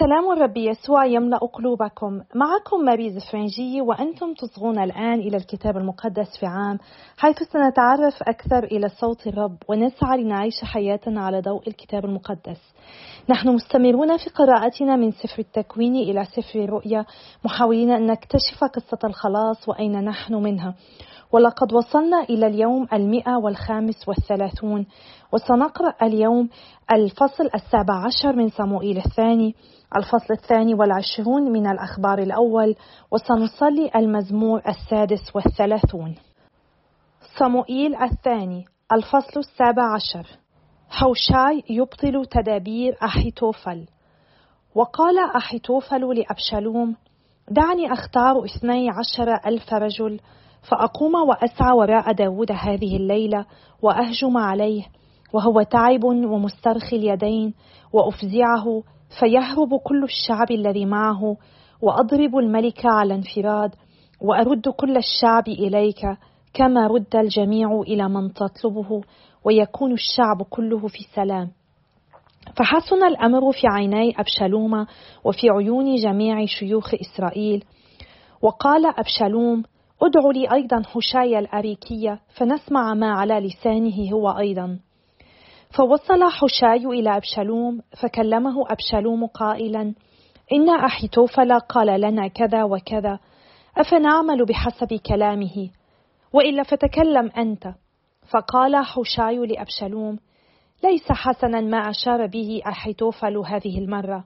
سلام الرب يسوع يملأ قلوبكم. معكم ماري زفرنجي وأنتم تصغون الآن إلى الكتاب المقدس في عام حيث سنتعرف أكثر إلى صوت الرب ونسعى لنعيش حياتنا على ضوء الكتاب المقدس. نحن مستمرون في قراءتنا من سفر التكوين إلى سفر الرؤيا محاولين أن نكتشف قصة الخلاص وأين نحن منها. ولقد وصلنا إلى اليوم المئة والخامس والثلاثون وسنقرأ اليوم الفصل السابع عشر من صموئيل الثاني. الفصل الثاني والعشرون من الأخبار الأول وسنصلي المزمور السادس والثلاثون. صموئيل الثاني الفصل السابع عشر. حوشاي يبطل تدابير أحيتوفل. وقال أحيتوفل لأبشالوم دعني أختار اثني عشر ألف رجل فأقوم وأسعى وراء داود هذه الليلة وأهجم عليه وهو تعب ومسترخي اليدين وأفزعه فيهرب كل الشعب الذي معه وأضرب الملك على انفراد وأرد كل الشعب إليك كما رد الجميع إلى من تطلبه ويكون الشعب كله في سلام. فحسن الأمر في عيني أبشالوم وفي عيون جميع شيوخ إسرائيل. وقال أبشالوم ادع لي أيضا حشاي الأريكية فنسمع ما على لسانه هو أيضا. فوصل حشاي إلى أبشالوم فكلمه أبشالوم قائلا إن أحيتوفل قال لنا كذا وكذا أفنعمل بحسب كلامه وإلا فتكلم أنت. فقال حشاي لأبشالوم ليس حسنا ما أشار به أحيتوفل هذه المرة.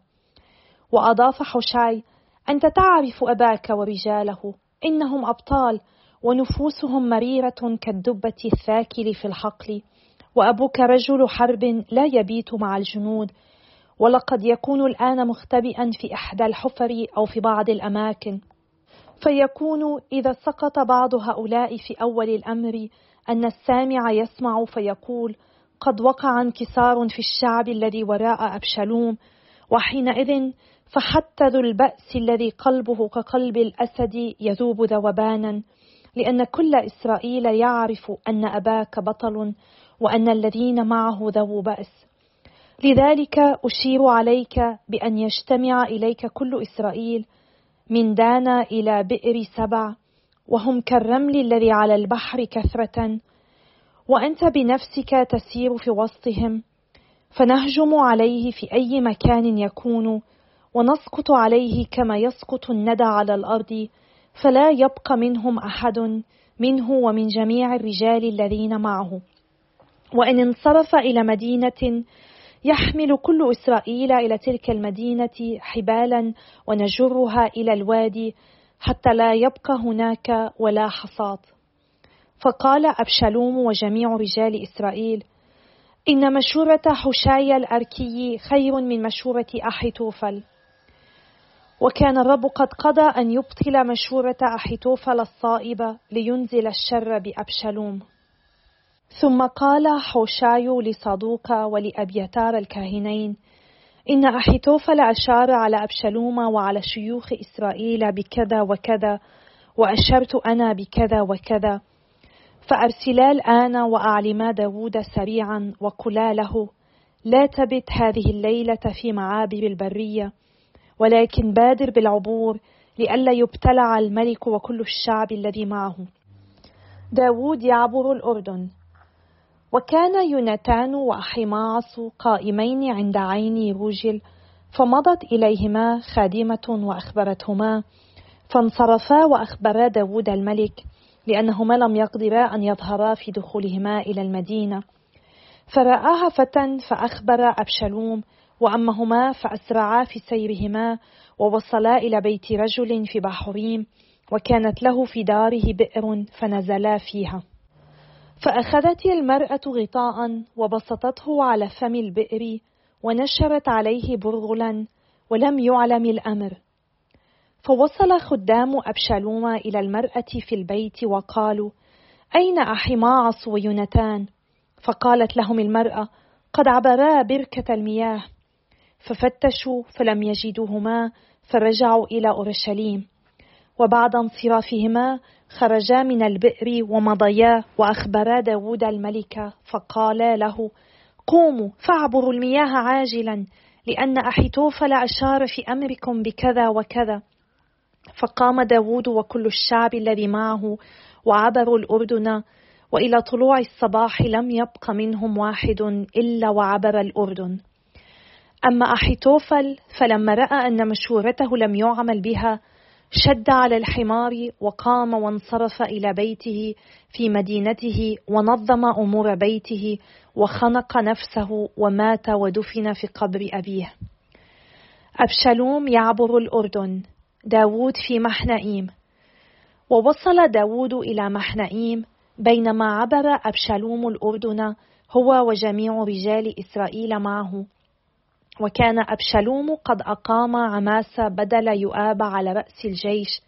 وأضاف حشاي أنت تعرف أباك ورجاله إنهم أبطال ونفوسهم مريرة كالدبة الثاكل في الحقل وأبوك رجل حرب لا يبيت مع الجنود. ولقد يكون الآن مختبئا في إحدى الحفر أو في بعض الأماكن. فيكون إذا سقط بعض هؤلاء في أول الأمر أن السامع يسمع فيقول قد وقع انكسار في الشعب الذي وراء أبشالوم. وحينئذ فحتى ذو البأس الذي قلبه كقلب الأسد يذوب ذوبانا. لأن كل إسرائيل يعرف أن أباك بطل وأن الذين معه ذو بأس. لذلك أشير عليك بأن يجتمع إليك كل إسرائيل من دانا إلى بئر سبع وهم كالرمل الذي على البحر كثرة وأنت بنفسك تسير في وسطهم فنهجم عليه في أي مكان يكون ونسقط عليه كما يسقط الندى على الأرض فلا يبقى منهم أحد منه ومن جميع الرجال الذين معه. وإن انصرف إلى مدينة يحمل كل إسرائيل إلى تلك المدينة حبالا ونجرها إلى الوادي حتى لا يبقى هناك ولا حصاد. فقال أبشالوم وجميع رجال إسرائيل إن مشورة حشاي الأركي خير من مشورة أحيتوفل. وكان الرب قد قضى أن يبطل مشورة أحيتوفل الصائبة لينزل الشر بأبشالوم. ثم قال حوشاي لصدوق ولأبيتار الكاهنين إن أحيتوفل أشار على أبشالوم وعلى شيوخ إسرائيل بكذا وكذا وأشرت أنا بكذا وكذا فأرسلا الآن وأعلما داود سريعا وقلا له لا تبت هذه الليلة في معابر البرية ولكن بادر بالعبور لئلا يبتلع الملك وكل الشعب الذي معه. داود يعبر الأردن وكان يوناتان وأحيماعص قائمين عند عين روجل فمضت إليهما خادمة وأخبرتهما فانصرفا وأخبرا داود الملك لأنهما لم يقدرا أن يظهرا في دخولهما إلى المدينة. فرآها فتى فأخبر أبشالوم وأمهما فأسرعا في سيرهما ووصلا إلى بيت رجل في بحريم وكانت له في داره بئر فنزلا فيها. فأخذت المرأة غطاء وبسطته على فم البئر ونشرت عليه برغلا ولم يعلم الأمر. فوصل خدام أبشالوم إلى المرأة في البيت وقالوا أين أحماعص ويونتان فقالت لهم المرأة قد عبرا بركة المياه. ففتشوا فلم يجدوهما فرجعوا إلى أورشليم. وبعد انصرافهما خرجا من البئر ومضيا وأخبرا داود الملك فقالا له قوموا فاعبروا المياه عاجلا لأن أحيتوفل أشار في أمركم بكذا وكذا. فقام داود وكل الشعب الذي معه وعبروا الأردن وإلى طلوع الصباح لم يبق منهم واحد إلا وعبر الأردن. أما أحيتوفل فلما رأى أن مشورته لم يعمل بها شد على الحمار وقام وانصرف إلى بيته في مدينته ونظم أمور بيته وخنق نفسه ومات ودفن في قبر أبيه. أبشلوم يعبر الأردن داود في محنئيم. ووصل داود إلى محنئيم بينما عبر أبشالوم الأردن هو وجميع رجال إسرائيل معه. وكان أبشالوم قد أقام عماس بدل يؤاب على رأس الجيش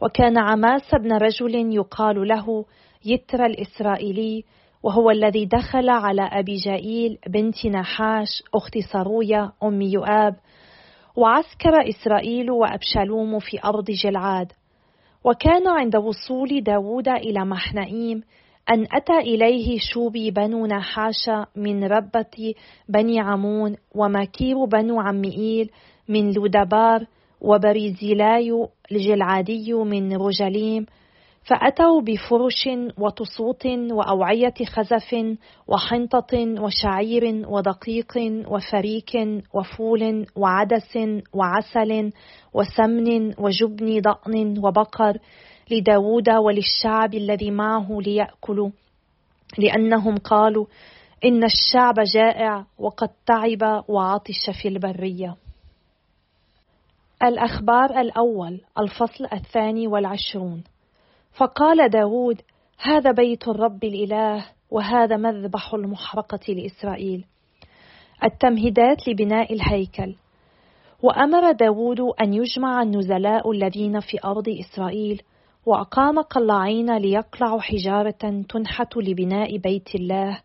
وكان عماس ابن رجل يقال له يتر الإسرائيلي وهو الذي دخل على أبي جائيل بنت نحاش أخت صرويا أم يؤاب وعسكر إسرائيل وأبشالوم في أرض جلعاد. وكان عند وصول داود إلى محنئيم أن أتى إليه شوبي بنو نحاش من ربة بني عمون ومكير بنو عمئيل من لودبار وبرزلاي الجلعادي من رجليم فأتوا بفرش وطسوس وأوعية خزف وحنطة وشعير ودقيق وفريك وفول وعدس وعسل وسمن وجبن ضأن وبقر لداود وللشعب الذي معه ليأكلوا لأنهم قالوا إن الشعب جائع وقد تعب وعطش في البرية. الأخبار الأول الفصل الثاني والعشرون. فقال داود هذا بيت الرب الإله وهذا مذبح المحرقة لإسرائيل. التمهيدات لبناء الهيكل. وأمر داود أن يجمع النزلاء الذين في أرض إسرائيل وأقام قلاعين ليقلعوا حجارة تنحت لبناء بيت الله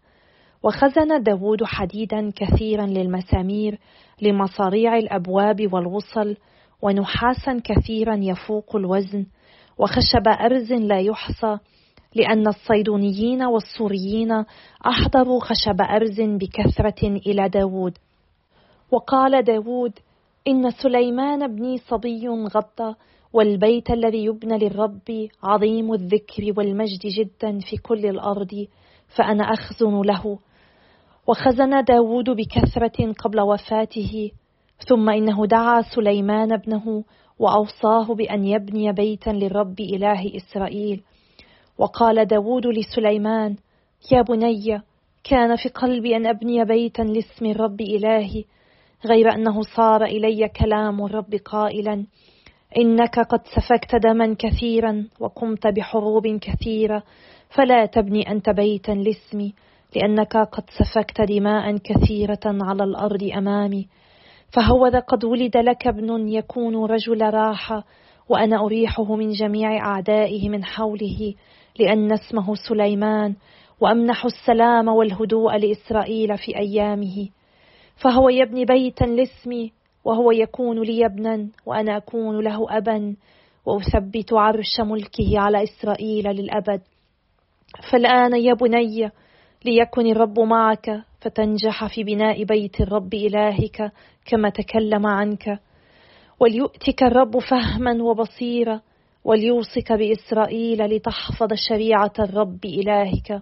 وخزن داود حديدا كثيرا للمسامير لمصاريع الأبواب والوصل ونحاسا كثيرا يفوق الوزن وخشب أرز لا يحصى لأن الصيدونيين والسوريين أحضروا خشب أرز بكثرة إلى داود وقال داود إن سليمان ابني صبي غض والبيت الذي يبنى للرب عظيم الذكر والمجد جدا في كل الأرض فأنا أخزن له. وخزن داود بكثرة قبل وفاته ثم إنه دعا سليمان ابنه وأوصاه بأن يبني بيتا للرب إله إسرائيل. وقال داود لسليمان يا بني كان في قلبي أن أبني بيتا لاسم الرب إلهي غير أنه صار إلي كلام الرب قائلا. إنك قد سفكت دما كثيرا وقمت بحروب كثيرة. فلا تبني أنت بيتا لاسمي لأنك قد سفكت دماء كثيرة على الأرض أمامي. فهوذا قد ولد لك ابن يكون رجل راحة وأنا أريحه من جميع أعدائه من حوله لأن اسمه سليمان وأمنح السلام والهدوء لإسرائيل في أيامه. فهو يبني بيتا لاسمي وهو يكون لي ابنا وأنا أكون له أبا وأثبت عرش ملكه على إسرائيل للأبد. فالآن يا بني ليكن الرب معك فتنجح في بناء بيت الرب إلهك كما تكلم عنك. وليؤتك الرب فهما وبصيرا وليوصك بإسرائيل لتحفظ شريعة الرب إلهك.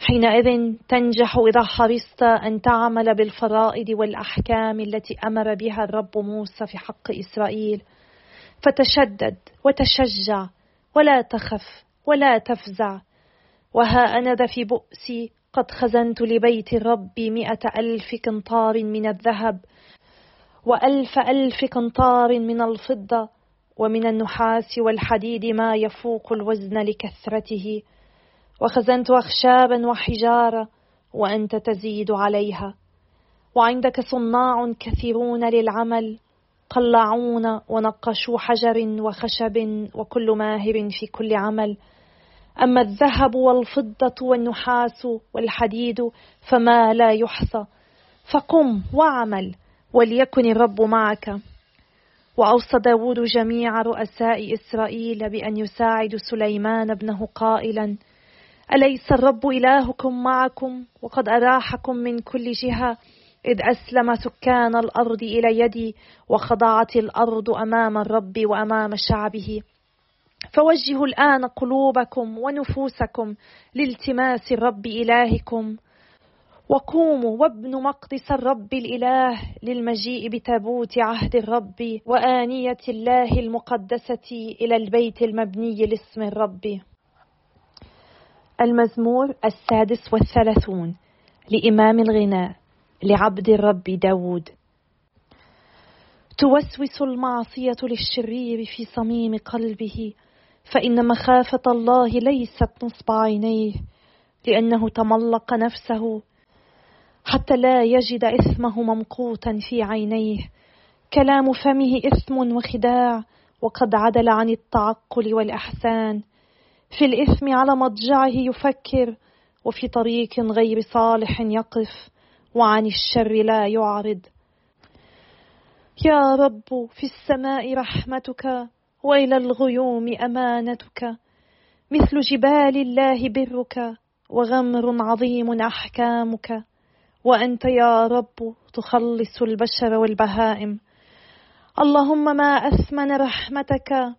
حينئذ تنجح إذا حرصت أن تعمل بالفرائض والأحكام التي أمر بها الرب موسى في حق إسرائيل. فتشدد وتشجع ولا تخف ولا تفزع. وها أنا ذا في بؤسي قد خزنت لبيت الرب مئة ألف قنطار من الذهب وألف ألف قنطار من الفضة ومن النحاس والحديد ما يفوق الوزن لكثرته. وخزنت أخشابا وحجارة وأنت تزيد عليها. وعندك صناع كثيرون للعمل قلعون ونقشوا حجر وخشب وكل ماهر في كل عمل. أما الذهب والفضة والنحاس والحديد فما لا يحصى. فقم واعمل وليكن الرب معك. وأوصى داود جميع رؤساء إسرائيل بأن يساعدوا سليمان ابنه قائلا أليس الرب إلهكم معكم؟ وقد أراحكم من كل جهة إذ أسلم سكان الأرض إلى يدي وخضعت الأرض أمام الرب وأمام شعبه. فوجهوا الآن قلوبكم ونفوسكم لالتماس الرب إلهكم. وقوموا وابنوا مقدس الرب الإله للمجيء بتابوت عهد الرب وآنية الله المقدسة إلى البيت المبني لاسم الرب. المزمور السادس والثلاثون لإمام الغناء لعبد الرب داود. توسوس المعصية للشرير في صميم قلبه فإن مخافة الله ليست نصب عينيه لأنه تملق نفسه حتى لا يجد إثمه ممقوتا في عينيه. كلام فمه إثم وخداع وقد عدل عن التعقل والإحسان. في الإثم على مضجعه يفكر وفي طريق غير صالح يقف وعن الشر لا يعرض. يا رب في السماء رحمتك وإلى الغيوم أمانتك. مثل جبال الله برك وغمر عظيم أحكامك. وأنت يا رب تخلص البشر والبهائم. اللهم ما أثمن رحمتك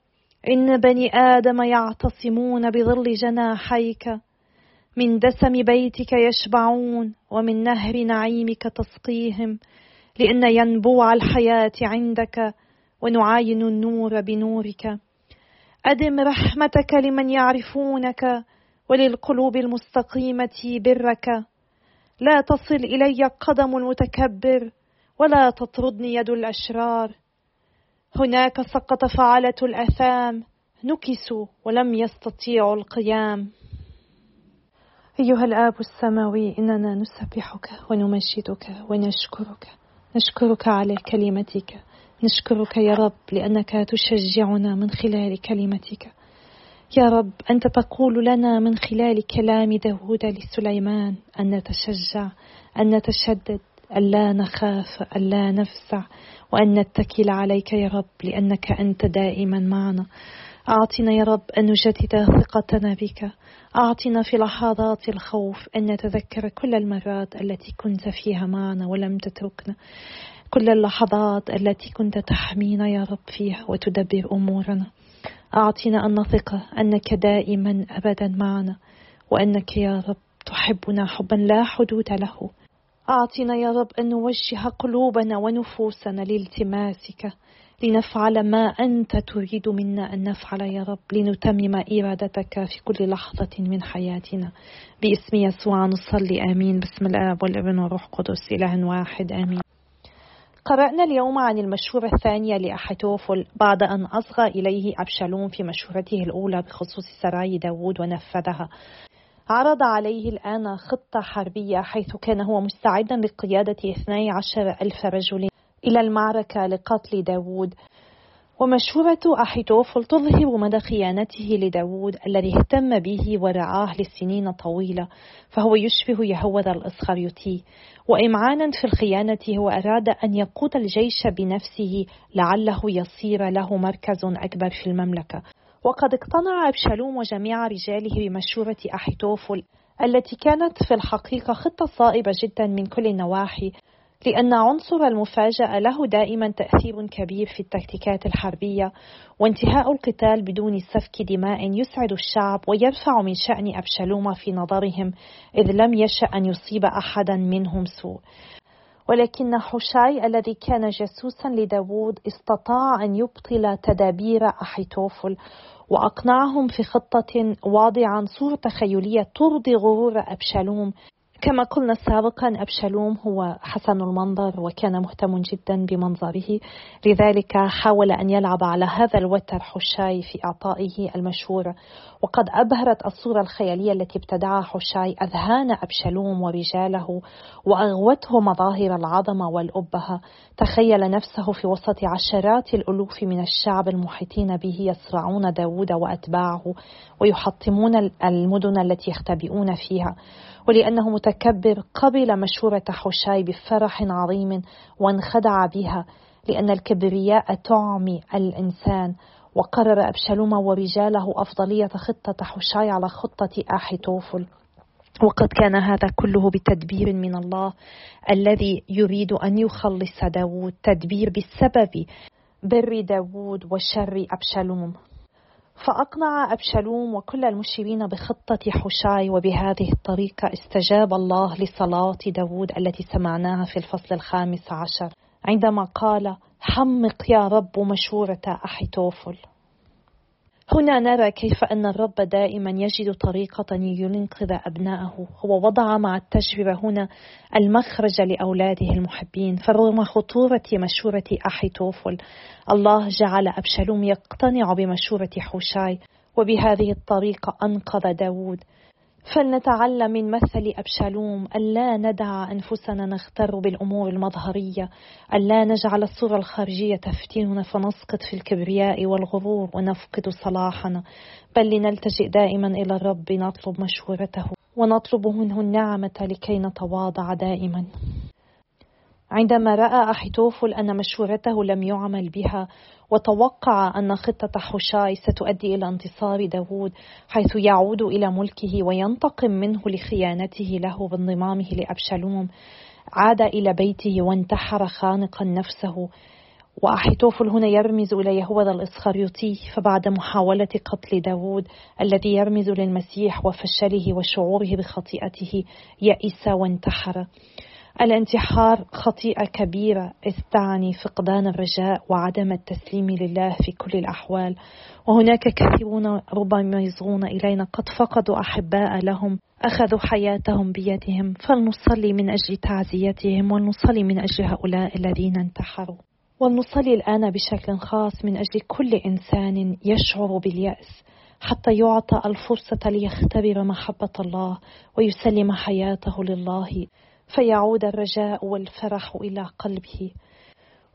إن بني آدم يعتصمون بظل جناحيك من دسم بيتك يشبعون ومن نهر نعيمك تسقيهم لأن ينبوع الحياة عندك ونعاين النور بنورك. أدم رحمتك لمن يعرفونك وللقلوب المستقيمة برك. لا تصل إلي قدم المتكبر ولا تطردني يد الأشرار. هناك سقط فعلة الأثام. نكسوا ولم يستطيعوا القيام. أيها الآب السماوي إننا نسبحك ونمجدك ونشكرك. نشكرك على كلمتك. نشكرك يا رب لأنك تشجعنا من خلال كلمتك. يا رب أنت تقول لنا من خلال كلام داود لسليمان أن نتشجع أن نتشدد ألا نخاف ألا نفزع. وأن نتكل عليك يا رب لأنك أنت دائما معنا. أعطنا يا رب أن نجدد ثقتنا بك. أعطنا في لحظات الخوف أن نتذكر كل المرات التي كنت فيها معنا ولم تتركنا. كل اللحظات التي كنت تحمينا يا رب فيها وتدبر أمورنا. أعطنا أن نثق أنك دائما ابدا معنا وأنك يا رب تحبنا حبا لا حدود له. اعطنا يا رب أن نوجه قلوبنا ونفوسنا لالتماسك لنفعل ما أنت تريد منا أن نفعل يا رب لنتمم إرادتك في كل لحظة من حياتنا. باسم يسوع نصلي آمين. بسم الاب والابن والروح القدس إله واحد آمين. قرأنا اليوم عن المشورة الثانية لأحيتوفل بعد أن أصغى إليه أبشالوم في مشورته الأولى بخصوص سراي داود ونفذها. عرض عليه الآن خطة حربية حيث كان هو مستعدا لقيادة 12 ألف رجل إلى المعركة لقتل داود ومشورة أحيتوفل تظهر مدى خيانته لداود الذي اهتم به ورعاه لسنين طويلة فهو يشبه يهوذا الإسخريوتي وإمعانا في الخيانة هو أراد أن يقود الجيش بنفسه لعله يصير له مركز أكبر في المملكة. وقد اقتنع أبشالوم وجميع رجاله بمشورة أحيتوفل التي كانت في الحقيقة خطة صائبة جدا من كل النواحي لأن عنصر المفاجأة له دائما تأثير كبير في التكتيكات الحربية وانتهاء القتال بدون سفك دماء يسعد الشعب ويرفع من شأن أبشالوم في نظرهم إذ لم يشأ أن يصيب أحدا منهم سوء. ولكن حشاي الذي كان جاسوسا لداود استطاع أن يبطل تدابير أحيتوفل وأقنعهم في خطة واضعا صورة تخيلية ترضي غرور أبشالوم كما قلنا سابقا أبشالوم هو حسن المنظر وكان مهتم جدا بمنظره. لذلك حاول أن يلعب على هذا الوتر حشاي في إعطائه المشورة وقد أبهرت الصورة الخيالية التي ابتدعها حشاي أذهان أبشالوم ورجاله وأغوته مظاهر العظمة والأبهة. تخيل نفسه في وسط عشرات الألوف من الشعب المحيطين به يصرعون داود وأتباعه ويحطمون المدن التي يختبئون فيها. ولأنه متكبر قبل مشورة حشاي بفرح عظيم وانخدع بها لأن الكبرياء تعمي الإنسان. وقرر أبشالوم ورجاله أفضلية خطة حشاي على خطة أحيتوفل وقد كان هذا كله بتدبير من الله الذي يريد أن يخلص داود تدبير بسبب بر داود وشر أبشالوم. فأقنع أبشالوم وكل المشيرين بخطة حشاي وبهذه الطريقة استجاب الله لصلاة داود التي سمعناها في الفصل الخامس عشر عندما قال حمق يا رب مشورة أحيتوفل هنا نرى كيف أن الرب دائما يجد طريقة لينقذ أبنائه. هو وضع مع التجربة هنا المخرج لأولاده المحبين. فرغم خطورة مشورة أحيتوفل الله جعل أبشالوم يقتنع بمشورة حوشاي وبهذه الطريقة أنقذ داود فلنتعلم من مثل أبشالوم ألا ندع أنفسنا نغتر بالأمور المظهرية ألا نجعل الصورة الخارجية تفتننا فنسقط في الكبرياء والغرور ونفقد صلاحنا بل لنلتجئ دائما إلى الرب نطلب مشورته ونطلب منه النعمة لكي نتواضع دائما. عندما رأى أحيتوفل أن مشورته لم يعمل بها وتوقع أن خطة حشاي ستؤدي إلى انتصار داود حيث يعود إلى ملكه وينتقم منه لخيانته له بانضمامه لأبشالوم. عاد إلى بيته وانتحر خانقا نفسه. وأحيتوفل هنا يرمز إلى يهوذا الإسخريوطي فبعد محاولة قتل داود الذي يرمز للمسيح وفشله وشعوره بخطيئته يئس وانتحر. الانتحار خطيئة كبيرة إذ تعني فقدان الرجاء وعدم التسليم لله في كل الأحوال. وهناك كثيرون ربما يصغون إلينا قد فقدوا أحباء لهم أخذوا حياتهم بيدهم. فلنصلي من أجل تعزيتهم ولنصلي من أجل هؤلاء الذين انتحروا. ولنصلي الآن بشكل خاص من أجل كل إنسان يشعر باليأس حتى يعطى الفرصة ليختبر محبة الله ويسلم حياته لله. فيعود الرجاء والفرح إلى قلبه.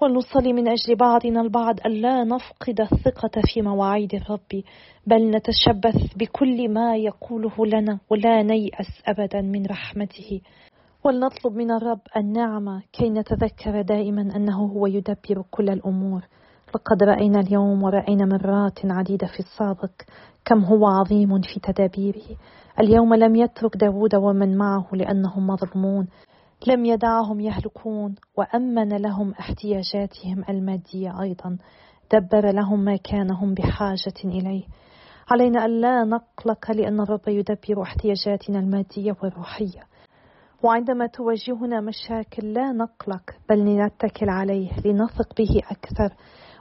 ونصلي من أجل بعضنا البعض ألا نفقد الثقة في مواعيد الرب بل نتشبث بكل ما يقوله لنا ولا نيأس أبدا من رحمته. ولنطلب من الرب النعمة كي نتذكر دائما أنه هو يدبر كل الأمور. لقد رأينا اليوم ورأينا مرات عديدة في السابق كم هو عظيم في تدابيره. اليوم لم يترك داود ومن معه لأنهم مظلمون لم يدعهم يهلكون. وأمن لهم احتياجاتهم المادية أيضا. دبر لهم ما كان هم بحاجة إليه. علينا أن لا نقلق لأن الرب يدبر احتياجاتنا المادية والروحية. وعندما تواجهنا مشاكل لا نقلق بل لنتكل عليه لنثق به أكثر.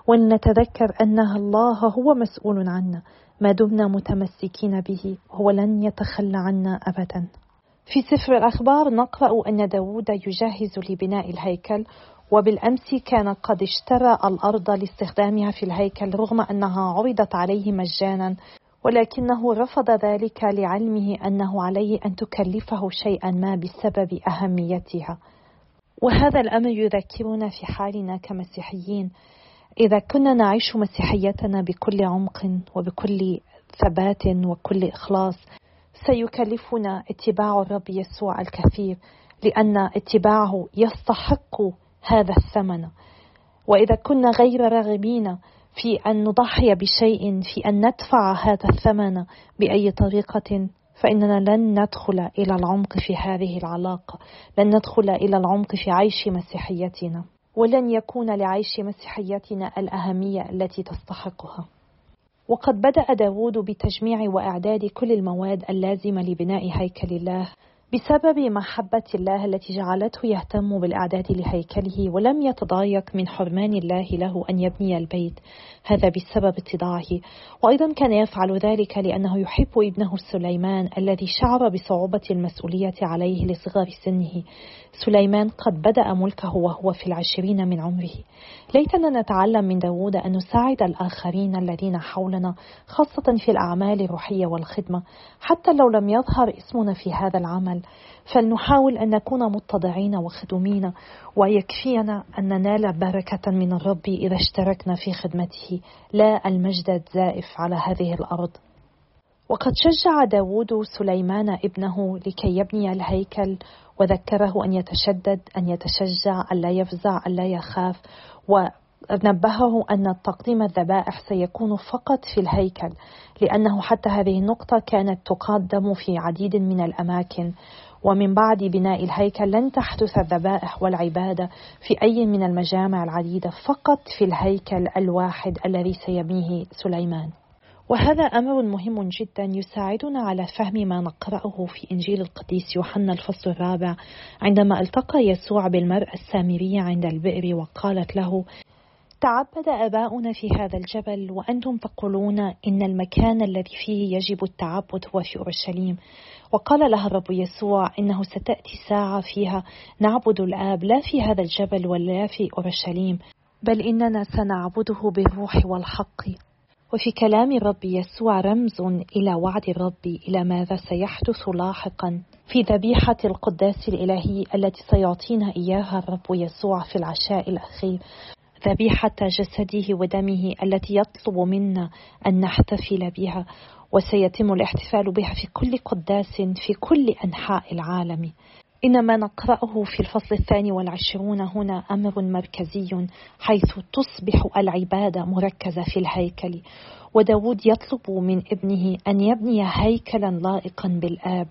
ولنتذكر أن الله هو مسؤول عنا. ما دمنا متمسكين به هو لن يتخلى عنا أبدا. في سفر الأخبار نقرأ أن داود يجهز لبناء الهيكل وبالأمس كان قد اشترى الأرض لاستخدامها في الهيكل رغم أنها عرضت عليه مجانا ولكنه رفض ذلك لعلمه أنه عليه أن تكلفه شيئا ما بسبب أهميتها. وهذا الأمر يذكرنا في حالنا كمسيحيين. إذا كنا نعيش مسيحيتنا بكل عمق وبكل ثبات وكل إخلاص سيكلفنا اتباع الرب يسوع الكثير لأن اتباعه يستحق هذا الثمن. وإذا كنا غير راغبين في أن نضحي بشيء في أن ندفع هذا الثمن بأي طريقة فإننا لن ندخل إلى العمق في هذه العلاقة لن ندخل إلى العمق في عيش مسيحيتنا. ولن يكون لعيش مسيحيتنا الأهمية التي تستحقها. وقد بدأ داود بتجميع وإعداد كل المواد اللازمة لبناء هيكل الله بسبب محبة الله التي جعلته يهتم بالإعداد لهيكله ولم يتضايق من حرمان الله له أن يبني البيت. هذا بسبب اتضاعه. وأيضا كان يفعل ذلك لأنه يحب ابنه سليمان الذي شعر بصعوبة المسؤولية عليه لصغر سنه. سليمان قد بدأ ملكه وهو في العشرين من عمره. ليتنا نتعلم من داود أن نساعد الآخرين الذين حولنا خاصة في الأعمال الروحية والخدمة حتى لو لم يظهر اسمنا في هذا العمل. فلنحاول أن نكون متضعين وخدومين ويكفينا أن ننال بركة من الرب إذا اشتركنا في خدمته. لا المجد الزائف على هذه الأرض. وقد شجع داود سليمان ابنه لكي يبني الهيكل وذكره أن يتشدد أن يتشجع ألا يفزع ألا يخاف نبهه أن تقديم الذبائح سيكون فقط في الهيكل لأنه حتى هذه النقطة كانت تقدم في عديد من الأماكن. ومن بعد بناء الهيكل لن تحدث الذبائح والعبادة في أي من المجامع العديدة فقط في الهيكل الواحد الذي سيبنيه سليمان. وهذا أمر مهم جدا يساعدنا على فهم ما نقرأه في إنجيل القديس يوحنا الفصل الرابع عندما ألتقى يسوع بالمرأة السامرية عند البئر وقالت له تعبد آباؤنا في هذا الجبل وأنتم تقولون إن المكان الذي فيه يجب التعبد هو في أورشليم. وقال لها الرب يسوع إنه ستأتي ساعة فيها نعبد الآب لا في هذا الجبل ولا في أورشليم بل إننا سنعبده بالروح والحق. وفي كلام الرب يسوع رمز إلى وعد الرب إلى ماذا سيحدث لاحقا. في ذبيحة القداس الإلهي التي سيعطينا إياها الرب يسوع في العشاء الأخير. ذبيحة جسده ودمه التي يطلب منا أن نحتفل بها. وسيتم الاحتفال بها في كل قداس في كل أنحاء العالم. إن ما نقرأه في الفصل الثاني والعشرون هنا أمر مركزي حيث تصبح العبادة مركزة في الهيكل. وداود يطلب من ابنه أن يبني هيكلا لائقا بالآب.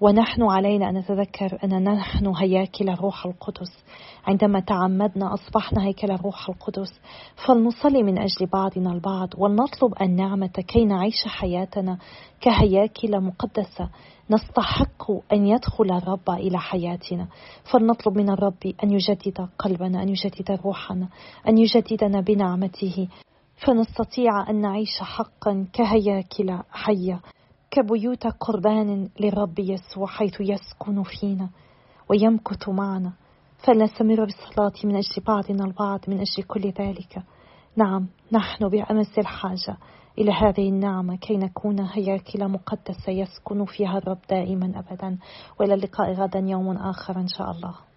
ونحن علينا أن نتذكر أن نحن هياكل الروح القدس. عندما تعمدنا أصبحنا هيكل الروح القدس. فلنصلي من أجل بعضنا البعض ولنطلب النعمة كي نعيش حياتنا كهياكل مقدسة. نستحق أن يدخل الرب إلى حياتنا. فلنطلب من الرب أن يجدد قلبنا أن يجدد روحنا أن يجددنا بنعمته. فنستطيع أن نعيش حقا كهياكل حية. كبيوت قربان للرب يسوع حيث يسكن فينا ويمكث معنا. فلنستمر بالصلاة من أجل بعضنا البعض من أجل كل ذلك. نعم نحن بأمس الحاجة إلى هذه النعمة كي نكون هياكل مقدسة يسكن فيها الرب دائما أبدا. وإلى اللقاء غدا يوم آخر إن شاء الله.